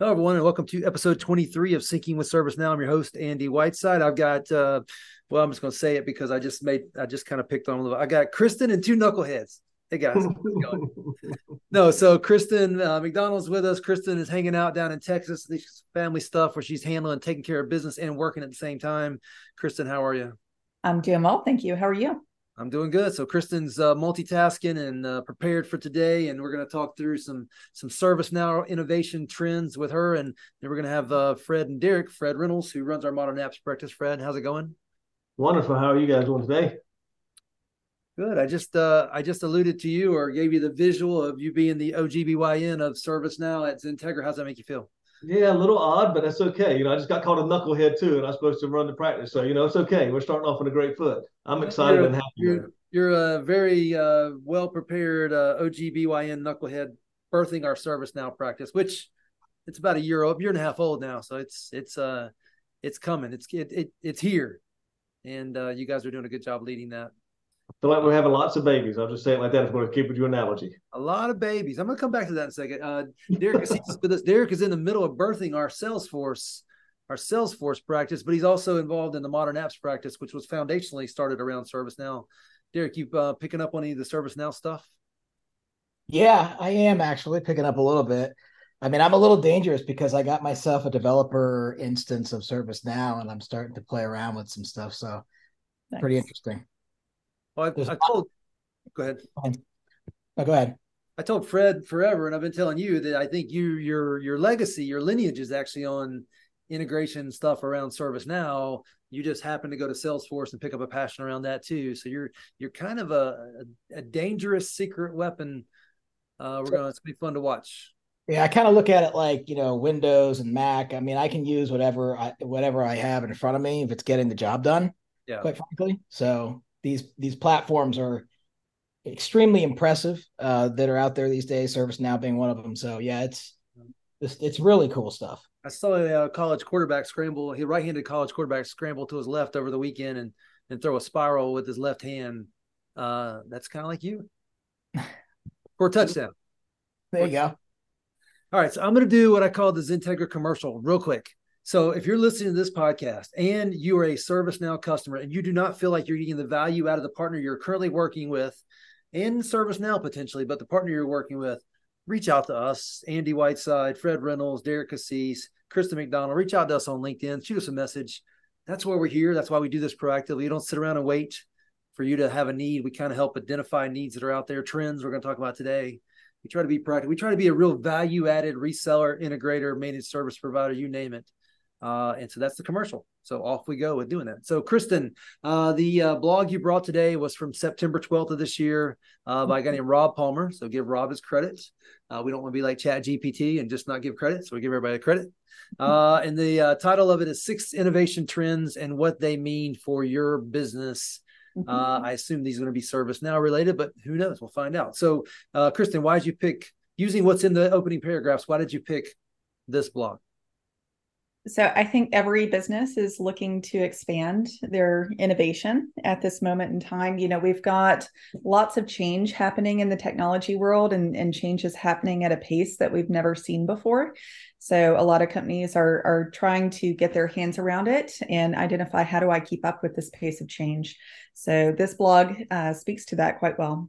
Hello, everyone, and welcome to episode 23 of Syncing with ServiceNow. I'm your host, Andy Whiteside. I've got, uh, well, I'm just going to say it because I just made, I just kind of picked on a little. I got Kristen and two knuckleheads. Hey guys, no, so Kristen uh, McDonald's with us. Kristen is hanging out down in Texas, this family stuff where she's handling, taking care of business and working at the same time. Kristen, how are you? I'm doing well, thank you. How are you? I'm doing good. So Kristen's uh, multitasking and uh, prepared for today, and we're going to talk through some some ServiceNow innovation trends with her, and then we're going to have uh, Fred and Derek, Fred Reynolds, who runs our Modern Apps practice. Fred, how's it going? Wonderful. How are you guys doing today? Good. I just uh, I just alluded to you or gave you the visual of you being the OB-GYN of ServiceNow at XenTegra. How's that make you feel? Yeah, a little odd, but that's okay. You know, I just got called a knucklehead too, and I'm supposed to run the practice. So, you know, it's okay. We're starting off on a great foot. I'm excited you're, and happy. You're, you're a very uh, well prepared uh, OB-GYN knucklehead birthing our ServiceNow practice, which it's about a year old, year and a half old now. So it's it's uh it's coming. It's it, it it's here, and uh, you guys are doing a good job leading that. I feel like we're having lots of babies. I'll just say it like that if we're going to keep with your analogy. A lot of babies. I'm going to come back to that in a second. Uh, Derek is with us. Derek is in the middle of birthing our Salesforce, our Salesforce practice, but he's also involved in the Modern Apps practice, which was foundationally started around ServiceNow. Derek, you uh, picking up on any of the ServiceNow stuff? Yeah, I am actually picking up a little bit. I mean, I'm a little dangerous because I got myself a developer instance of ServiceNow, and I'm starting to play around with some stuff. So, nice. pretty interesting. Well, I, I told. Go ahead. Oh, go ahead. I told Fred forever, and I've been telling you that I think you your your legacy, your lineage is actually on integration stuff around ServiceNow. You just happen to go to Salesforce and pick up a passion around that too. So you're you're kind of a a, a dangerous secret weapon. Uh, we're gonna it's gonna be fun to watch. Yeah, I kind of look at it like you know Windows and Mac. I mean, I can use whatever I whatever I have in front of me if it's getting the job done. Yeah. Quite frankly, so these these platforms are extremely impressive uh, that are out there these days. ServiceNow being one of them. So yeah, it's it's, it's really cool stuff. I saw a uh, college quarterback scramble. He right-handed college quarterback scramble to his left over the weekend and and throw a spiral with his left hand. Uh, that's kind of like you for a touchdown. There you go. All right, so I'm going to do what I call the XenTegra commercial real quick. So if you're listening to this podcast and you are a ServiceNow customer and you do not feel like you're getting the value out of the partner you're currently working with and ServiceNow potentially, but the partner you're working with, reach out to us, Andy Whiteside, Fred Reynolds, Derek Cassese, Kristen McDonald. Reach out to us on LinkedIn, shoot us a message. That's why we're here. That's why we do this proactively. You don't sit around and wait for you to have a need. We kind of help identify needs that are out there, trends we're going to talk about today. We try to be proactive. We try to be a real value added reseller, integrator, managed service provider, you name it. Uh, and so that's the commercial. So off we go with doing that. So Kristen, uh, the uh, blog you brought today was from September 12th of this year uh, by a guy named Rob Palmer. So give Rob his credit. Uh, we don't want to be like Chat GPT and just not give credit. So we give everybody credit. Uh, and the title of it is Six Innovation Trends and What They Mean for Your Business. Mm-hmm. I assume these are going to be ServiceNow related, but who knows? We'll find out. So, Kristen, why did you pick using what's in the opening paragraphs? Why did you pick this blog? So I think every business is looking to expand their innovation at this moment in time. You know, we've got lots of change happening in the technology world and, and change is happening at a pace that we've never seen before. So a lot of companies are are trying to get their hands around it and identify how do I keep up with this pace of change. So this blog uh, speaks to that quite well.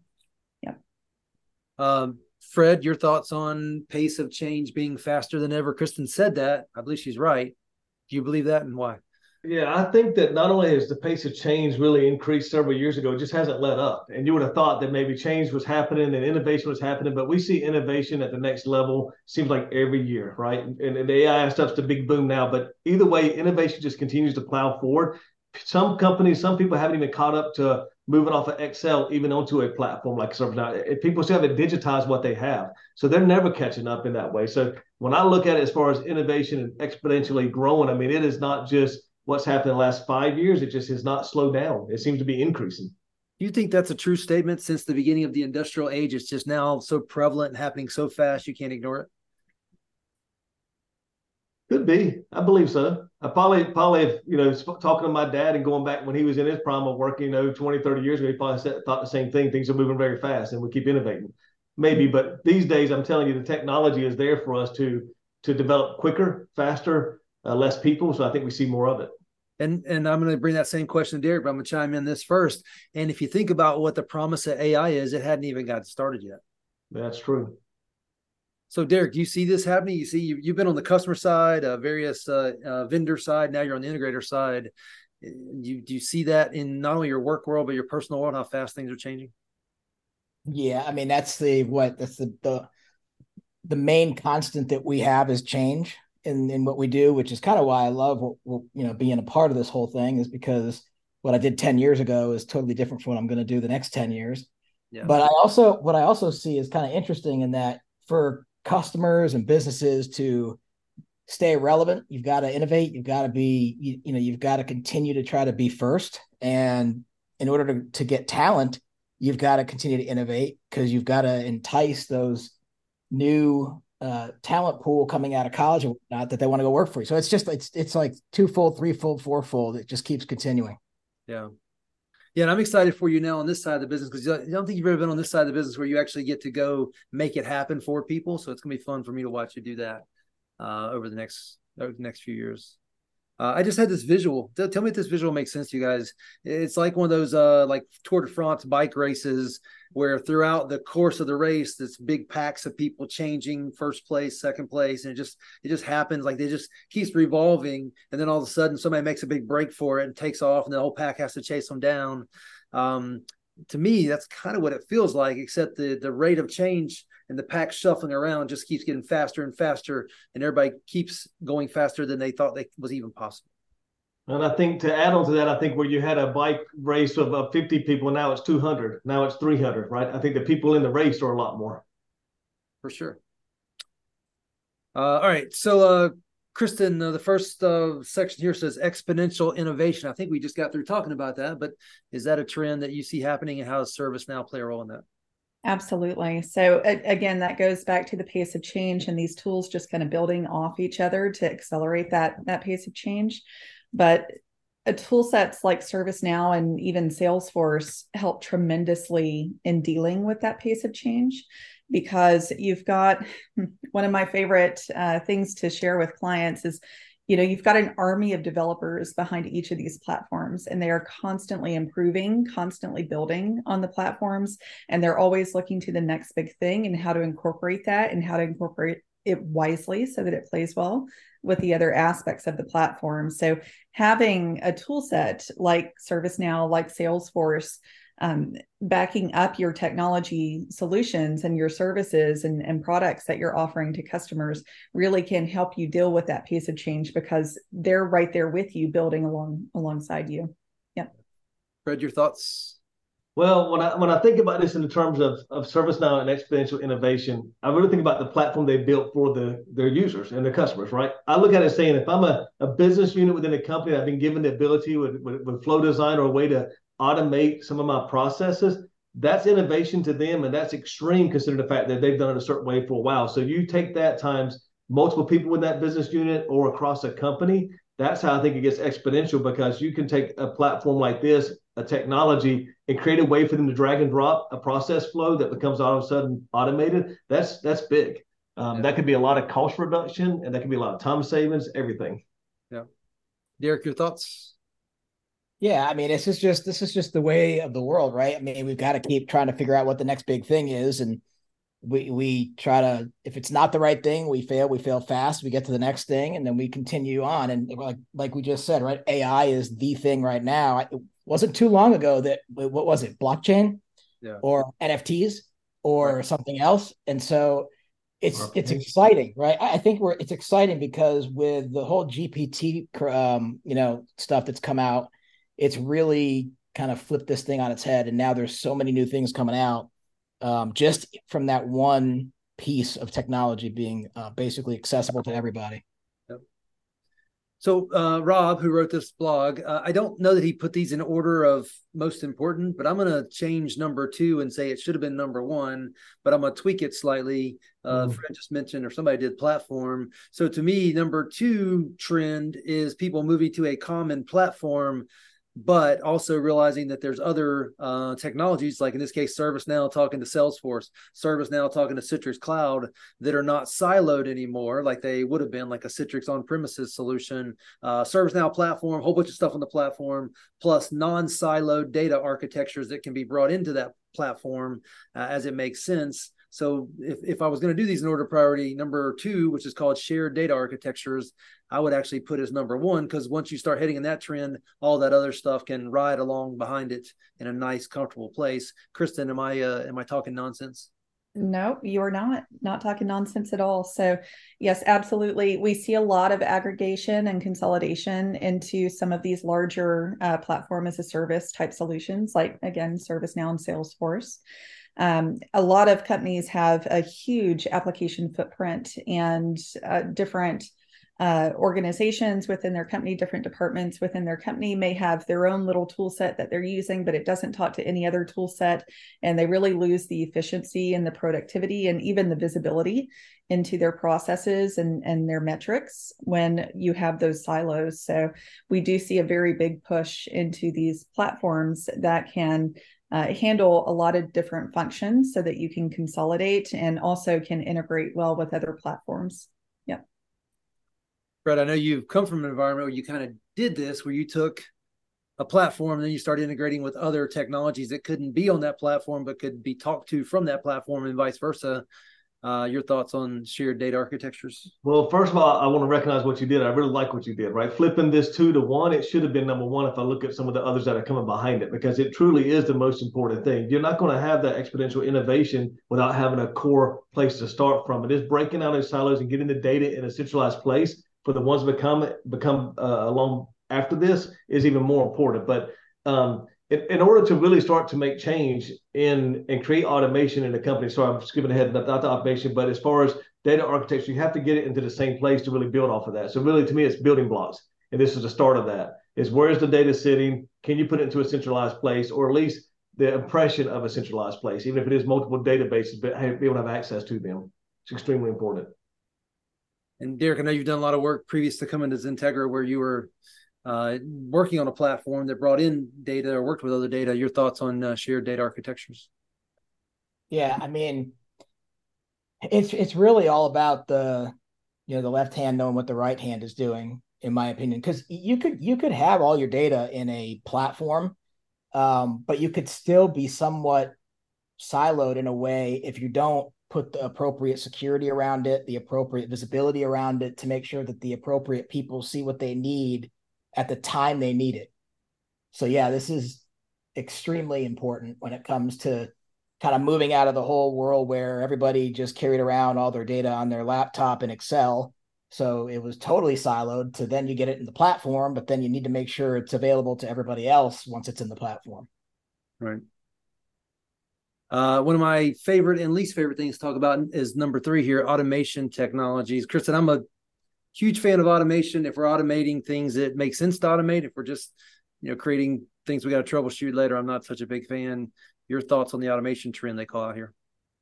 Yeah. Um, Fred, your thoughts on pace of change being faster than ever? Kristen said that. I believe she's right. Do you believe that and why? Yeah, I think that not only has the pace of change really increased several years ago, it just hasn't let up. And you would have thought that maybe change was happening and innovation was happening, but we see innovation at the next level seems like every year, right? And, and the AI stuff's the big boom now. But either way, innovation just continues to plow forward. Some companies, some people haven't even caught up to moving off of Excel even onto a platform like ServiceNow. Eh, people still haven't digitized what they have, so they're never catching up in that way. So when I look at it as far as innovation and exponentially growing, I mean it is not just what's happened in the last five years; it just has not slowed down. It seems to be increasing. Do you think that's a true statement? Since the beginning of the industrial age, it's just now so prevalent and happening so fast you can't ignore it. Could be. I believe so. I probably, probably, you know, talking to my dad and going back when he was in his prime of working, you know, 20, 30 years ago, he probably said, thought the same thing. Things are moving very fast and we keep innovating. Maybe, but these days, I'm telling you, the technology is there for us to to develop quicker, faster, uh, less people. So I think we see more of it. And and I'm going to bring that same question to Derek, but I'm going to chime in this first. And if you think about what the promise of AI is, it hadn't even got started yet. That's true. So, Derek, do you see this happening? You see, you, have been on the customer side, uh, various uh, uh, vendor side. Now you're on the integrator side. You do you see that in not only your work world but your personal world? How fast things are changing? Yeah, I mean that's the what that's the the the main constant that we have is change in in what we do, which is kind of why I love what, what, you know being a part of this whole thing is because what I did ten years ago is totally different from what I'm going to do the next ten years. Yeah. But I also what I also see is kind of interesting in that for customers and businesses to stay relevant. You've got to innovate. You've got to be you, you know you've got to continue to try to be first. And in order to, to get talent you've got to continue to innovate because you've got to entice those new uh, talent pool coming out of college and whatnot that they want to go work for you. So it's just it's it's like twofold threefold fourfold. It just keeps continuing. Yeah yeah, and I'm excited for you now on this side of the business because I don't think you've ever been on this side of the business where you actually get to go make it happen for people. So it's gonna be fun for me to watch you do that uh, over the next over the next few years. Uh, I just had this visual. Tell me if this visual makes sense to you guys. It's like one of those uh, like Tour de France bike races where throughout the course of the race, this big packs of people changing first place, second place, and it just it just happens like they just keeps revolving, and then all of a sudden somebody makes a big break for it and takes off, and the whole pack has to chase them down. Um, to me, that's kind of what it feels like, except the the rate of change and the pack shuffling around just keeps getting faster and faster, and everybody keeps going faster than they thought they was even possible. And I think to add on to that, I think where you had a bike race of, of 50 people, now it's 200, now it's 300, right? I think the people in the race are a lot more. For sure. Uh, all right. So, uh, Kristen, uh, the first uh, section here says exponential innovation. I think we just got through talking about that, but is that a trend that you see happening, and how does ServiceNow play a role in that? Absolutely. So again, that goes back to the pace of change and these tools just kind of building off each other to accelerate that that pace of change. But a tool sets like ServiceNow and even Salesforce help tremendously in dealing with that pace of change because you've got one of my favorite uh, things to share with clients is you know you've got an army of developers behind each of these platforms and they are constantly improving constantly building on the platforms and they're always looking to the next big thing and how to incorporate that and how to incorporate it wisely so that it plays well with the other aspects of the platform. So having a tool set like servicenow like salesforce um, backing up your technology solutions and your services and, and products that you're offering to customers really can help you deal with that piece of change because they're right there with you building along alongside you. Yeah fred your thoughts well, when I when I think about this in the terms of of ServiceNow and exponential innovation, I really think about the platform they built for the their users and their customers, right? I look at it saying if I'm a, a business unit within a company, I've been given the ability with, with, with flow design or a way to automate some of my processes, that's innovation to them. And that's extreme considering the fact that they've done it a certain way for a while. So you take that times multiple people in that business unit or across a company. That's how I think it gets exponential because you can take a platform like this, a technology, and create a way for them to drag and drop a process flow that becomes all of a sudden automated. That's that's big. Um, yeah. That could be a lot of cost reduction, and that could be a lot of time savings. Everything. Yeah, Derek, your thoughts? Yeah, I mean, this is just this is just the way of the world, right? I mean, we've got to keep trying to figure out what the next big thing is, and we we try to if it's not the right thing, we fail. We fail fast. We get to the next thing, and then we continue on. And like like we just said, right? AI is the thing right now. Wasn't too long ago that what was it, blockchain, yeah. or NFTs, or right. something else, and so it's it's exciting, right? I think we're it's exciting because with the whole GPT, um, you know, stuff that's come out it's really kind of flipped this thing on its head. And now there's so many new things coming out um, just from that one piece of technology being uh, basically accessible to everybody. So uh, Rob, who wrote this blog, uh, I don't know that he put these in order of most important, but I'm going to change number two and say it should have been number one, but I'm going to tweak it slightly. Uh, mm. Fred just mentioned, or somebody did platform. So to me, number two trend is people moving to a common platform but also realizing that there's other uh, technologies, like in this case, ServiceNow talking to Salesforce, ServiceNow talking to Citrix Cloud, that are not siloed anymore, like they would have been, like a Citrix on-premises solution, uh, ServiceNow platform, whole bunch of stuff on the platform, plus non-siloed data architectures that can be brought into that platform uh, as it makes sense. So if, if I was going to do these in order of priority, number two, which is called shared data architectures, I would actually put as number one because once you start heading in that trend, all that other stuff can ride along behind it in a nice, comfortable place. Kristen, am I uh, am I talking nonsense? No, you're not not talking nonsense at all. So, yes, absolutely. We see a lot of aggregation and consolidation into some of these larger uh, platform as a service type solutions, like again, ServiceNow and Salesforce. Um, a lot of companies have a huge application footprint and uh, different uh, organizations within their company, different departments within their company may have their own little tool set that they're using, but it doesn't talk to any other tool set. And they really lose the efficiency and the productivity and even the visibility into their processes and, and their metrics when you have those silos. So we do see a very big push into these platforms that can uh, handle a lot of different functions so that you can consolidate and also can integrate well with other platforms. Yep. Brett, I know you've come from an environment where you kind of did this, where you took a platform and then you started integrating with other technologies that couldn't be on that platform, but could be talked to from that platform and vice versa. Uh, your thoughts on shared data architectures? Well, first of all, I want to recognize what you did. I really like what you did, right? Flipping this two to one, it should have been number one if I look at some of the others that are coming behind it, because it truly is the most important thing. You're not going to have that exponential innovation without having a core place to start from. And It is breaking out in silos and getting the data in a centralized place for the ones that become become uh, along after this is even more important. But um, in, in, order to really start to make change in and create automation in a company, sorry, I'm skipping ahead, not, not the automation, but as far as data architecture, you have to get it into the same place to really build off of that. So really, to me, it's building blocks, and this is the start of that. Is where is the data sitting? Can you put it into a centralized place, or at least the impression of a centralized place, even if it is multiple databases, but be able to have access to them. It's extremely important. And Derek, I know you've done a lot of work previous to coming to XenTegra where you were uh, working on a platform that brought in data or worked with other data. Your thoughts on uh, shared data architectures? Yeah, I mean, it's it's really all about the you know the left hand knowing what the right hand is doing, in my opinion. Because you could you could have all your data in a platform, um, but you could still be somewhat siloed in a way if you don't put the appropriate security around it, the appropriate visibility around it to make sure that the appropriate people see what they need at the time they need it. So yeah, this is extremely important when it comes to kind of moving out of the whole world where everybody just carried around all their data on their laptop in Excel. So it was totally siloed to then you get it in the platform, but then you need to make sure it's available to everybody else once it's in the platform. Right. Uh, one of my favorite and least favorite things to talk about is number three here automation technologies. Kristen, I'm a huge fan of automation. If we're automating things that make sense to automate, if we're just you know creating things we got to troubleshoot later, I'm not such a big fan. Your thoughts on the automation trend they call out here?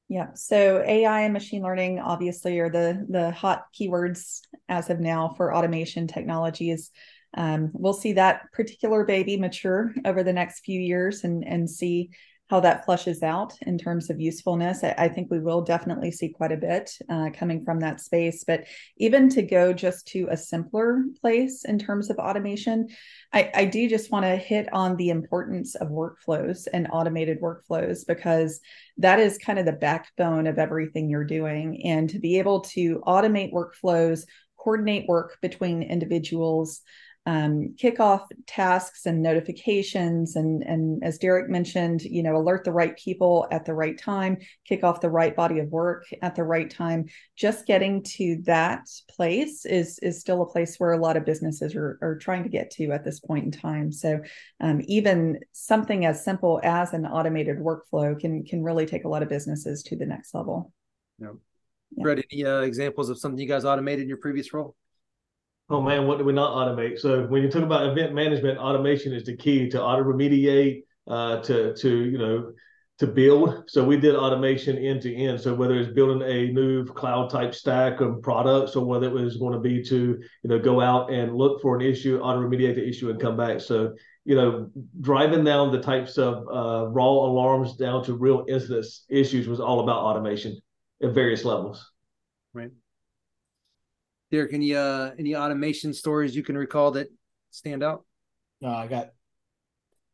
Yeah. So AI and machine learning obviously are the the hot keywords as of now for automation technologies. Um, we'll see that particular baby mature over the next few years and and see how that flushes out in terms of usefulness. I, I think we will definitely see quite a bit uh, coming from that space. But even to go just to a simpler place in terms of automation, I, I do just want to hit on the importance of workflows and automated workflows because that is kind of the backbone of everything you're doing. And to be able to automate workflows, coordinate work between individuals, um, kick off tasks and notifications. And and as derek mentioned you know alert the right people at the right time kick off the right body of work at the right time. Just getting to that place is is still a place where a lot of businesses are, are trying to get to at this point in time. So um, even something as simple as an automated workflow can can really take a lot of businesses to the next level. Yeah. yeah. Brett, any uh, examples of something you guys automated in your previous role Oh man, what do we not automate? So when you talk about event management, automation is the key to auto remediate, uh, to to you know to build. So we did automation end to end. So whether it's building a new cloud type stack of products, or whether it was going to be to you know go out and look for an issue, auto remediate the issue, and come back. So you know, driving down the types of uh, raw alarms down to real incidents issues was all about automation at various levels. Right. Derek, any uh, any automation stories you can recall that stand out? No, I got,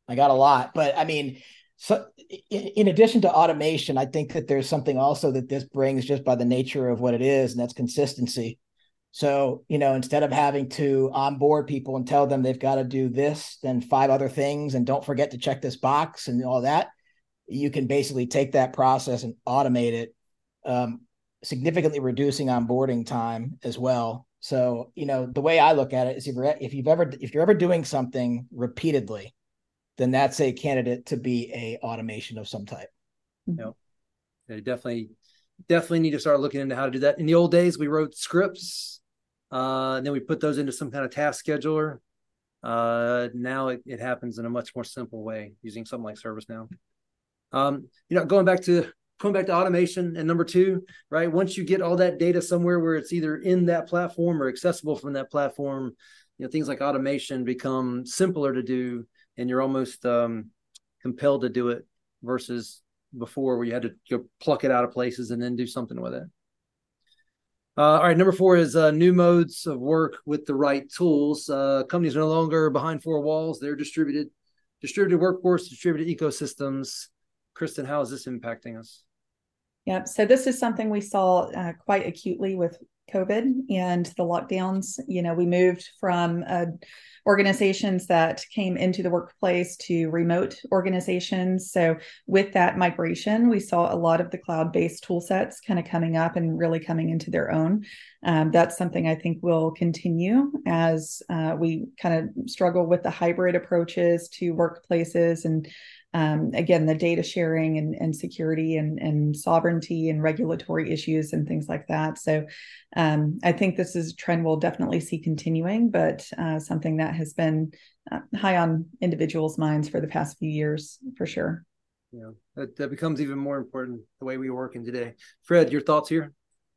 I got a lot, but I mean, so in addition to automation, I think that there's something also that this brings just by the nature of what it is, and that's consistency. So, you know, instead of having to onboard people and tell them they've got to do this, then five other things, and don't forget to check this box and all that, you can basically take that process and automate it, um, significantly reducing onboarding time as well. So, you know, the way I look at it is if you're, if you've ever if you're ever doing something repeatedly, then that's a candidate to be a automation of some type. No, they definitely definitely need to start looking into how to do that. In the old days, we wrote scripts, uh, and then we put those into some kind of task scheduler. Uh, now it, it happens in a much more simple way using something like ServiceNow. Um, you know, going back to going back to automation and number two, right? Once you get all that data somewhere where it's either in that platform or accessible from that platform, you know, things like automation become simpler to do and you're almost um, compelled to do it versus before where you had to go pluck it out of places and then do something with it. Uh, all right, number four is uh, new modes of work with the right tools. Uh, companies are no longer behind four walls; they're distributed, distributed workforce, distributed ecosystems. Kristen, how is this impacting us? Yep. So this is something we saw uh, quite acutely with COVID and the lockdowns. You know, we moved from a organizations that came into the workplace to remote organizations. So, with that migration, we saw a lot of the cloud based tool sets kind of coming up and really coming into their own. Um, that's something I think will continue as uh, we kind of struggle with the hybrid approaches to workplaces and um, again the data sharing and, and security and, and sovereignty and regulatory issues and things like that. So um, i think this is a trend we'll definitely see continuing but uh, something that has been uh, high on individuals minds for the past few years for sure. Yeah that, that becomes even more important the way we work in today. Fred your thoughts here?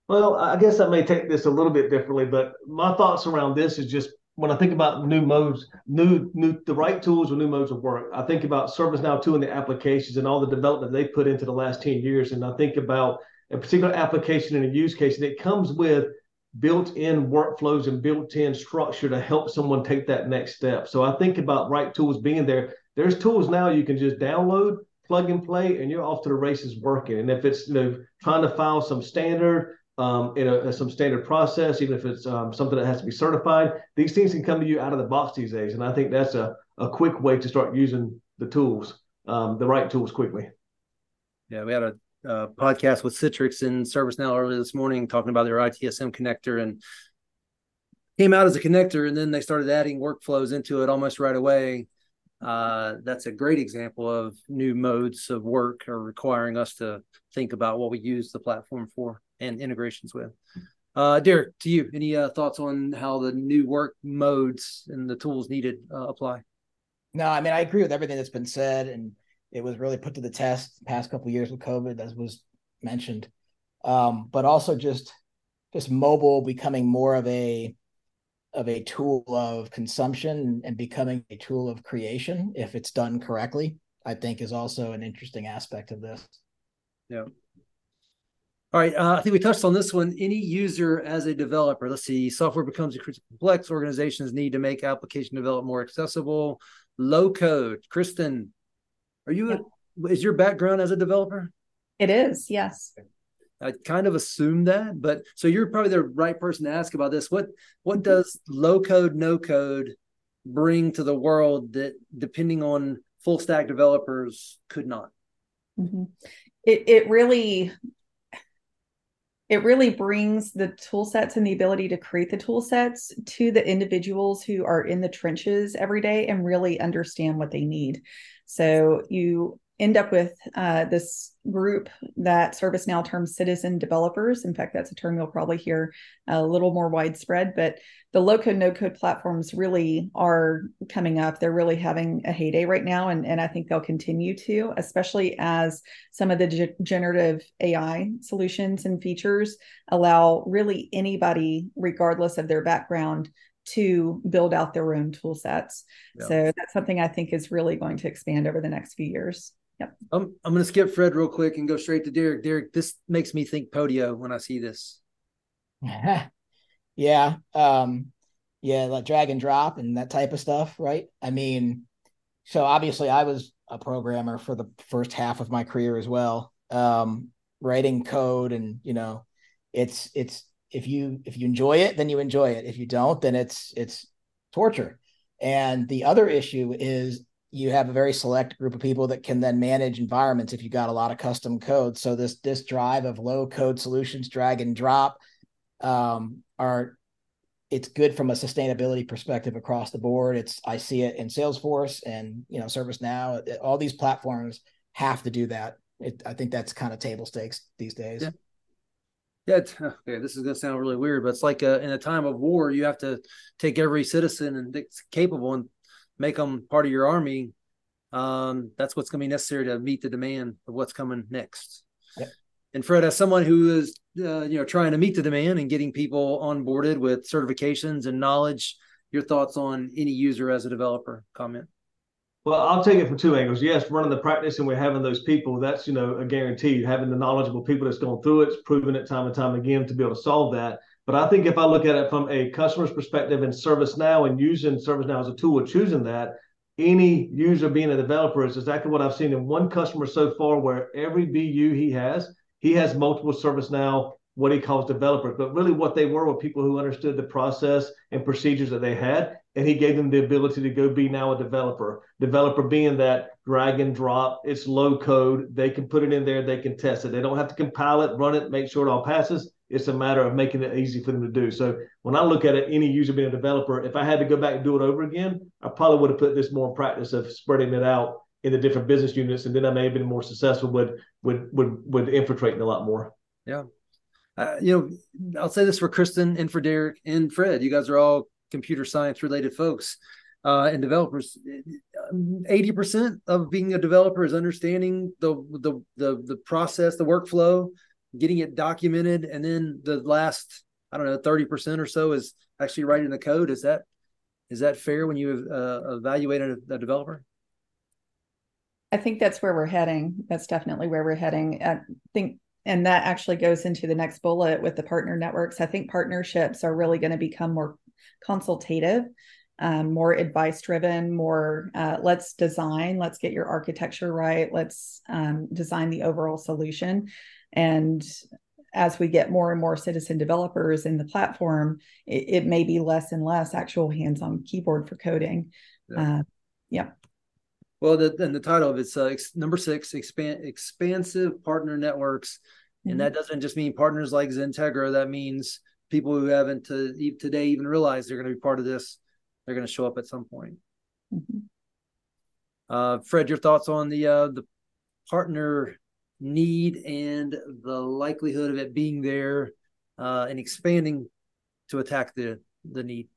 Well, I guess I may take this a little bit differently, but my thoughts around this is just when I think about new modes, new new the right tools or new modes of work, I think about ServiceNow too and the applications and all the development they put into the last 10 years. And I think about a particular application and a use case that comes with built-in workflows and built-in structure to help someone take that next step. So I think about right tools being there. There's tools now you can just download, plug and play, and you're off to the races working. And if it's you know trying to file some standard um, in a, some standard process, even if it's um, something that has to be certified. These things can come to you out of the box these days, and I think that's a, a quick way to start using the tools, um, the right tools quickly. Yeah, we had a, podcast with Citrix and ServiceNow earlier this morning talking about their ITSM connector and came out as a connector, and then they started adding workflows into it almost right away. Uh, that's a great example of new modes of work are requiring us to think about what we use the platform for and integrations with. Uh, Derek, to you, any uh, thoughts on how the new work modes and the tools needed uh, apply? No, I mean I agree with everything that's been said, and it was really put to the test the past couple years with COVID, as was mentioned. Um, but also just just mobile becoming more of a of a tool of consumption and becoming a tool of creation if it's done correctly, I think is also an interesting aspect of this. Yeah. All right, uh, I think we touched on this one. Any user as a developer, let's see, software becomes increasingly complex. Organizations need to make application development more accessible. Low code. Kristen, are you? Yeah. Is your background as a developer? It is, yes. I kind of assumed that, but so you're probably the right person to ask about this. What what does low code, no code bring to the world that, depending on full stack developers, could not? Mm-hmm. It it really it really brings the tool sets and the ability to create the tool sets to the individuals who are in the trenches every day and really understand what they need. So you end up with uh, this group that ServiceNow terms citizen developers. In fact, that's a term you'll probably hear a little more widespread, but the low code, no code platforms really are coming up. They're really having a heyday right now. And, and I think they'll continue to, especially as some of the ge- generative AI solutions and features allow really anybody, regardless of their background, to build out their own tool sets. Yeah. So that's something I think is really going to expand over the next few years. Yep. I'm I'm going to skip Fred real quick and go straight to Derek. Derek, this makes me think Podio when I see this. yeah. Um, yeah, like drag and drop and that type of stuff, right? I mean, so obviously I was a programmer for the first half of my career as well. Um, writing code and you know, it's it's if you if you enjoy it, then you enjoy it. If you don't, then it's it's torture. And the other issue is you have a very select group of people that can then manage environments if you got a lot of custom code. So this this drive of low code solutions, drag and drop, um, are it's good from a sustainability perspective across the board. It's I see it in Salesforce and you know ServiceNow. All these platforms have to do that. It, I think that's kind of table stakes these days. Yeah. Yeah, okay, this is going to sound really weird, but it's like a, in a time of war, you have to take every citizen and capable and make them part of your army. Um, that's what's going to be necessary to meet the demand of what's coming next. Yep. And Fred, as someone who is uh, you know trying to meet the demand and getting people onboarded with certifications and knowledge, your thoughts on any user as a developer? Comment. Well, I'll take it from two angles. Yes, running the practice and we're having those people, that's, you know, a guarantee. Having the knowledgeable people that's gone through it, it's proven it time and time again to be able to solve that. But I think if I look at it from a customer's perspective and ServiceNow and using ServiceNow as a tool or choosing that, any user being a developer is exactly what I've seen in one customer so far where every BU he has, he has multiple ServiceNow what he calls developers, but really what they were were people who understood the process and procedures that they had. And he gave them the ability to go be now a developer. Developer being that drag and drop, it's low code. They can put it in there, they can test it. They don't have to compile it, run it, make sure it all passes. It's a matter of making it easy for them to do. So when I look at it, any user being a developer, if I had to go back and do it over again, I probably would have put this more in practice of spreading it out in the different business units, and then I may have been more successful with with with with infiltrating a lot more. Yeah, uh, you know, I'll say this for Kristen and for Derek and Fred. You guys are all computer science related folks uh, and developers. Eighty percent of being a developer is understanding the, the the the process, the workflow, getting it documented, and then the last I don't know thirty percent or so is actually writing the code. Is that is that fair when you uh, evaluate a, a developer? I think that's where we're heading. That's definitely where we're heading. I think and that actually goes into the next bullet with the partner networks. I think partnerships are really going to become more consultative, um, more advice driven, more uh, let's design, let's get your architecture right, let's um, design the overall solution. And as we get more and more citizen developers in the platform, it, it may be less and less actual hands on keyboard for coding. Yeah. Uh, yeah. Well, the, and the title of it's uh, number six, expand expansive partner networks, mm-hmm. and that doesn't just mean partners like XenTegra. That means people who haven't to, today even realized they're going to be part of this. They're going to show up at some point. Mm-hmm. Uh, Fred, your thoughts on the uh, the partner need and the likelihood of it being there uh, and expanding to attack the the need.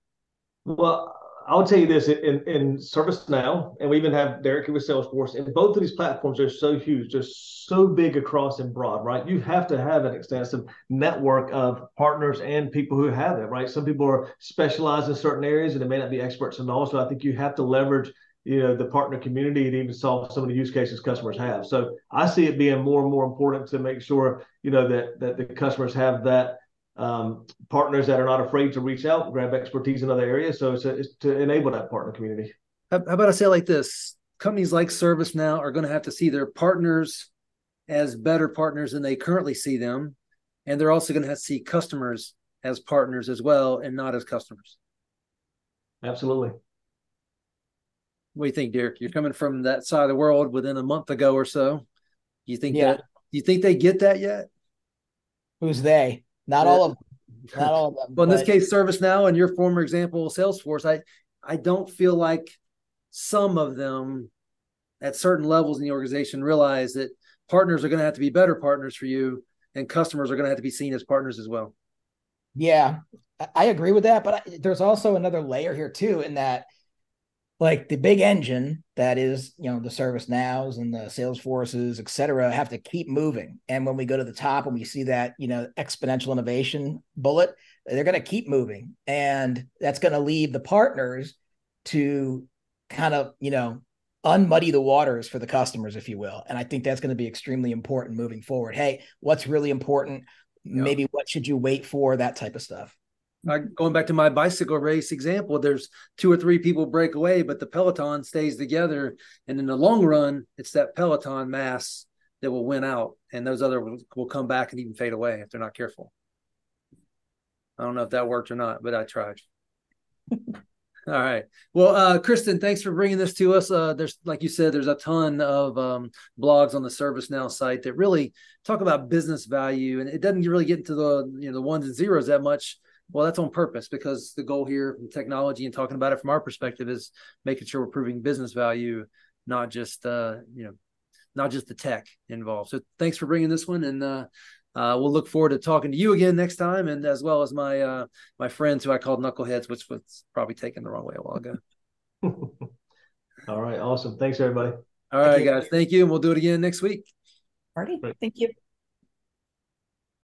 Well, I'll tell you this in, in ServiceNow, and we even have Derek with Salesforce, and both of these platforms are so huge, they're so big across and broad, right? You have to have an extensive network of partners and people who have it, right? Some people are specialized in certain areas and they may not be experts in all. So I think you have to leverage you know the partner community to even solve some of the use cases customers have so i see it being more and more important to make sure you know that that the customers have that um, partners that are not afraid to reach out, grab expertise in other areas. So it's, a, it's to enable that partner community. How, how about I say like this? Companies like ServiceNow are going to have to see their partners as better partners than they currently see them, and they're also going to have to see customers as partners as well, and not as customers. Absolutely. What do you think, Derek? You're coming from that side of the world within a month ago or so. You think yeah. that? Do you think they get that yet? Who's they? Not all of them. Not all of them. well, in this case, ServiceNow and your former example, Salesforce, I I don't feel like some of them at certain levels in the organization realize that partners are going to have to be better partners for you and customers are going to have to be seen as partners as well. Yeah, I agree with that. But I, there's also another layer here too, in that like the big engine that is you know the service nows and the salesforces et cetera have to keep moving. And when we go to the top and we see that you know exponential innovation bullet they're going to keep moving. And that's going to leave the partners to kind of you know unmuddy the waters for the customers if you will. And i think that's going to be extremely important moving forward. Hey what's really important? Maybe what should you wait for? That type of stuff I, going back to my bicycle race example, there's two or three people break away, but the peloton stays together. And in the long run, it's that peloton mass that will win out, and those other will, will come back and even fade away if they're not careful. I don't know if that worked or not, but I tried. All right. Well, uh, Kristen, thanks for bringing this to us. Uh, there's, like you said, there's a ton of um, blogs on the ServiceNow site that really talk about business value, and it doesn't really get into the you know the ones and zeros that much. Well, that's on purpose because the goal here, technology, and talking about it from our perspective, is making sure we're proving business value, not just uh, you know, not just the tech involved. So, thanks for bringing this one, and uh, uh, we'll look forward to talking to you again next time, and as well as my uh, my friends who I called knuckleheads, which was probably taken the wrong way a while ago. All right, awesome. Thanks, everybody. All right, thank guys. Thank you, and we'll do it again next week. Party. Thank you.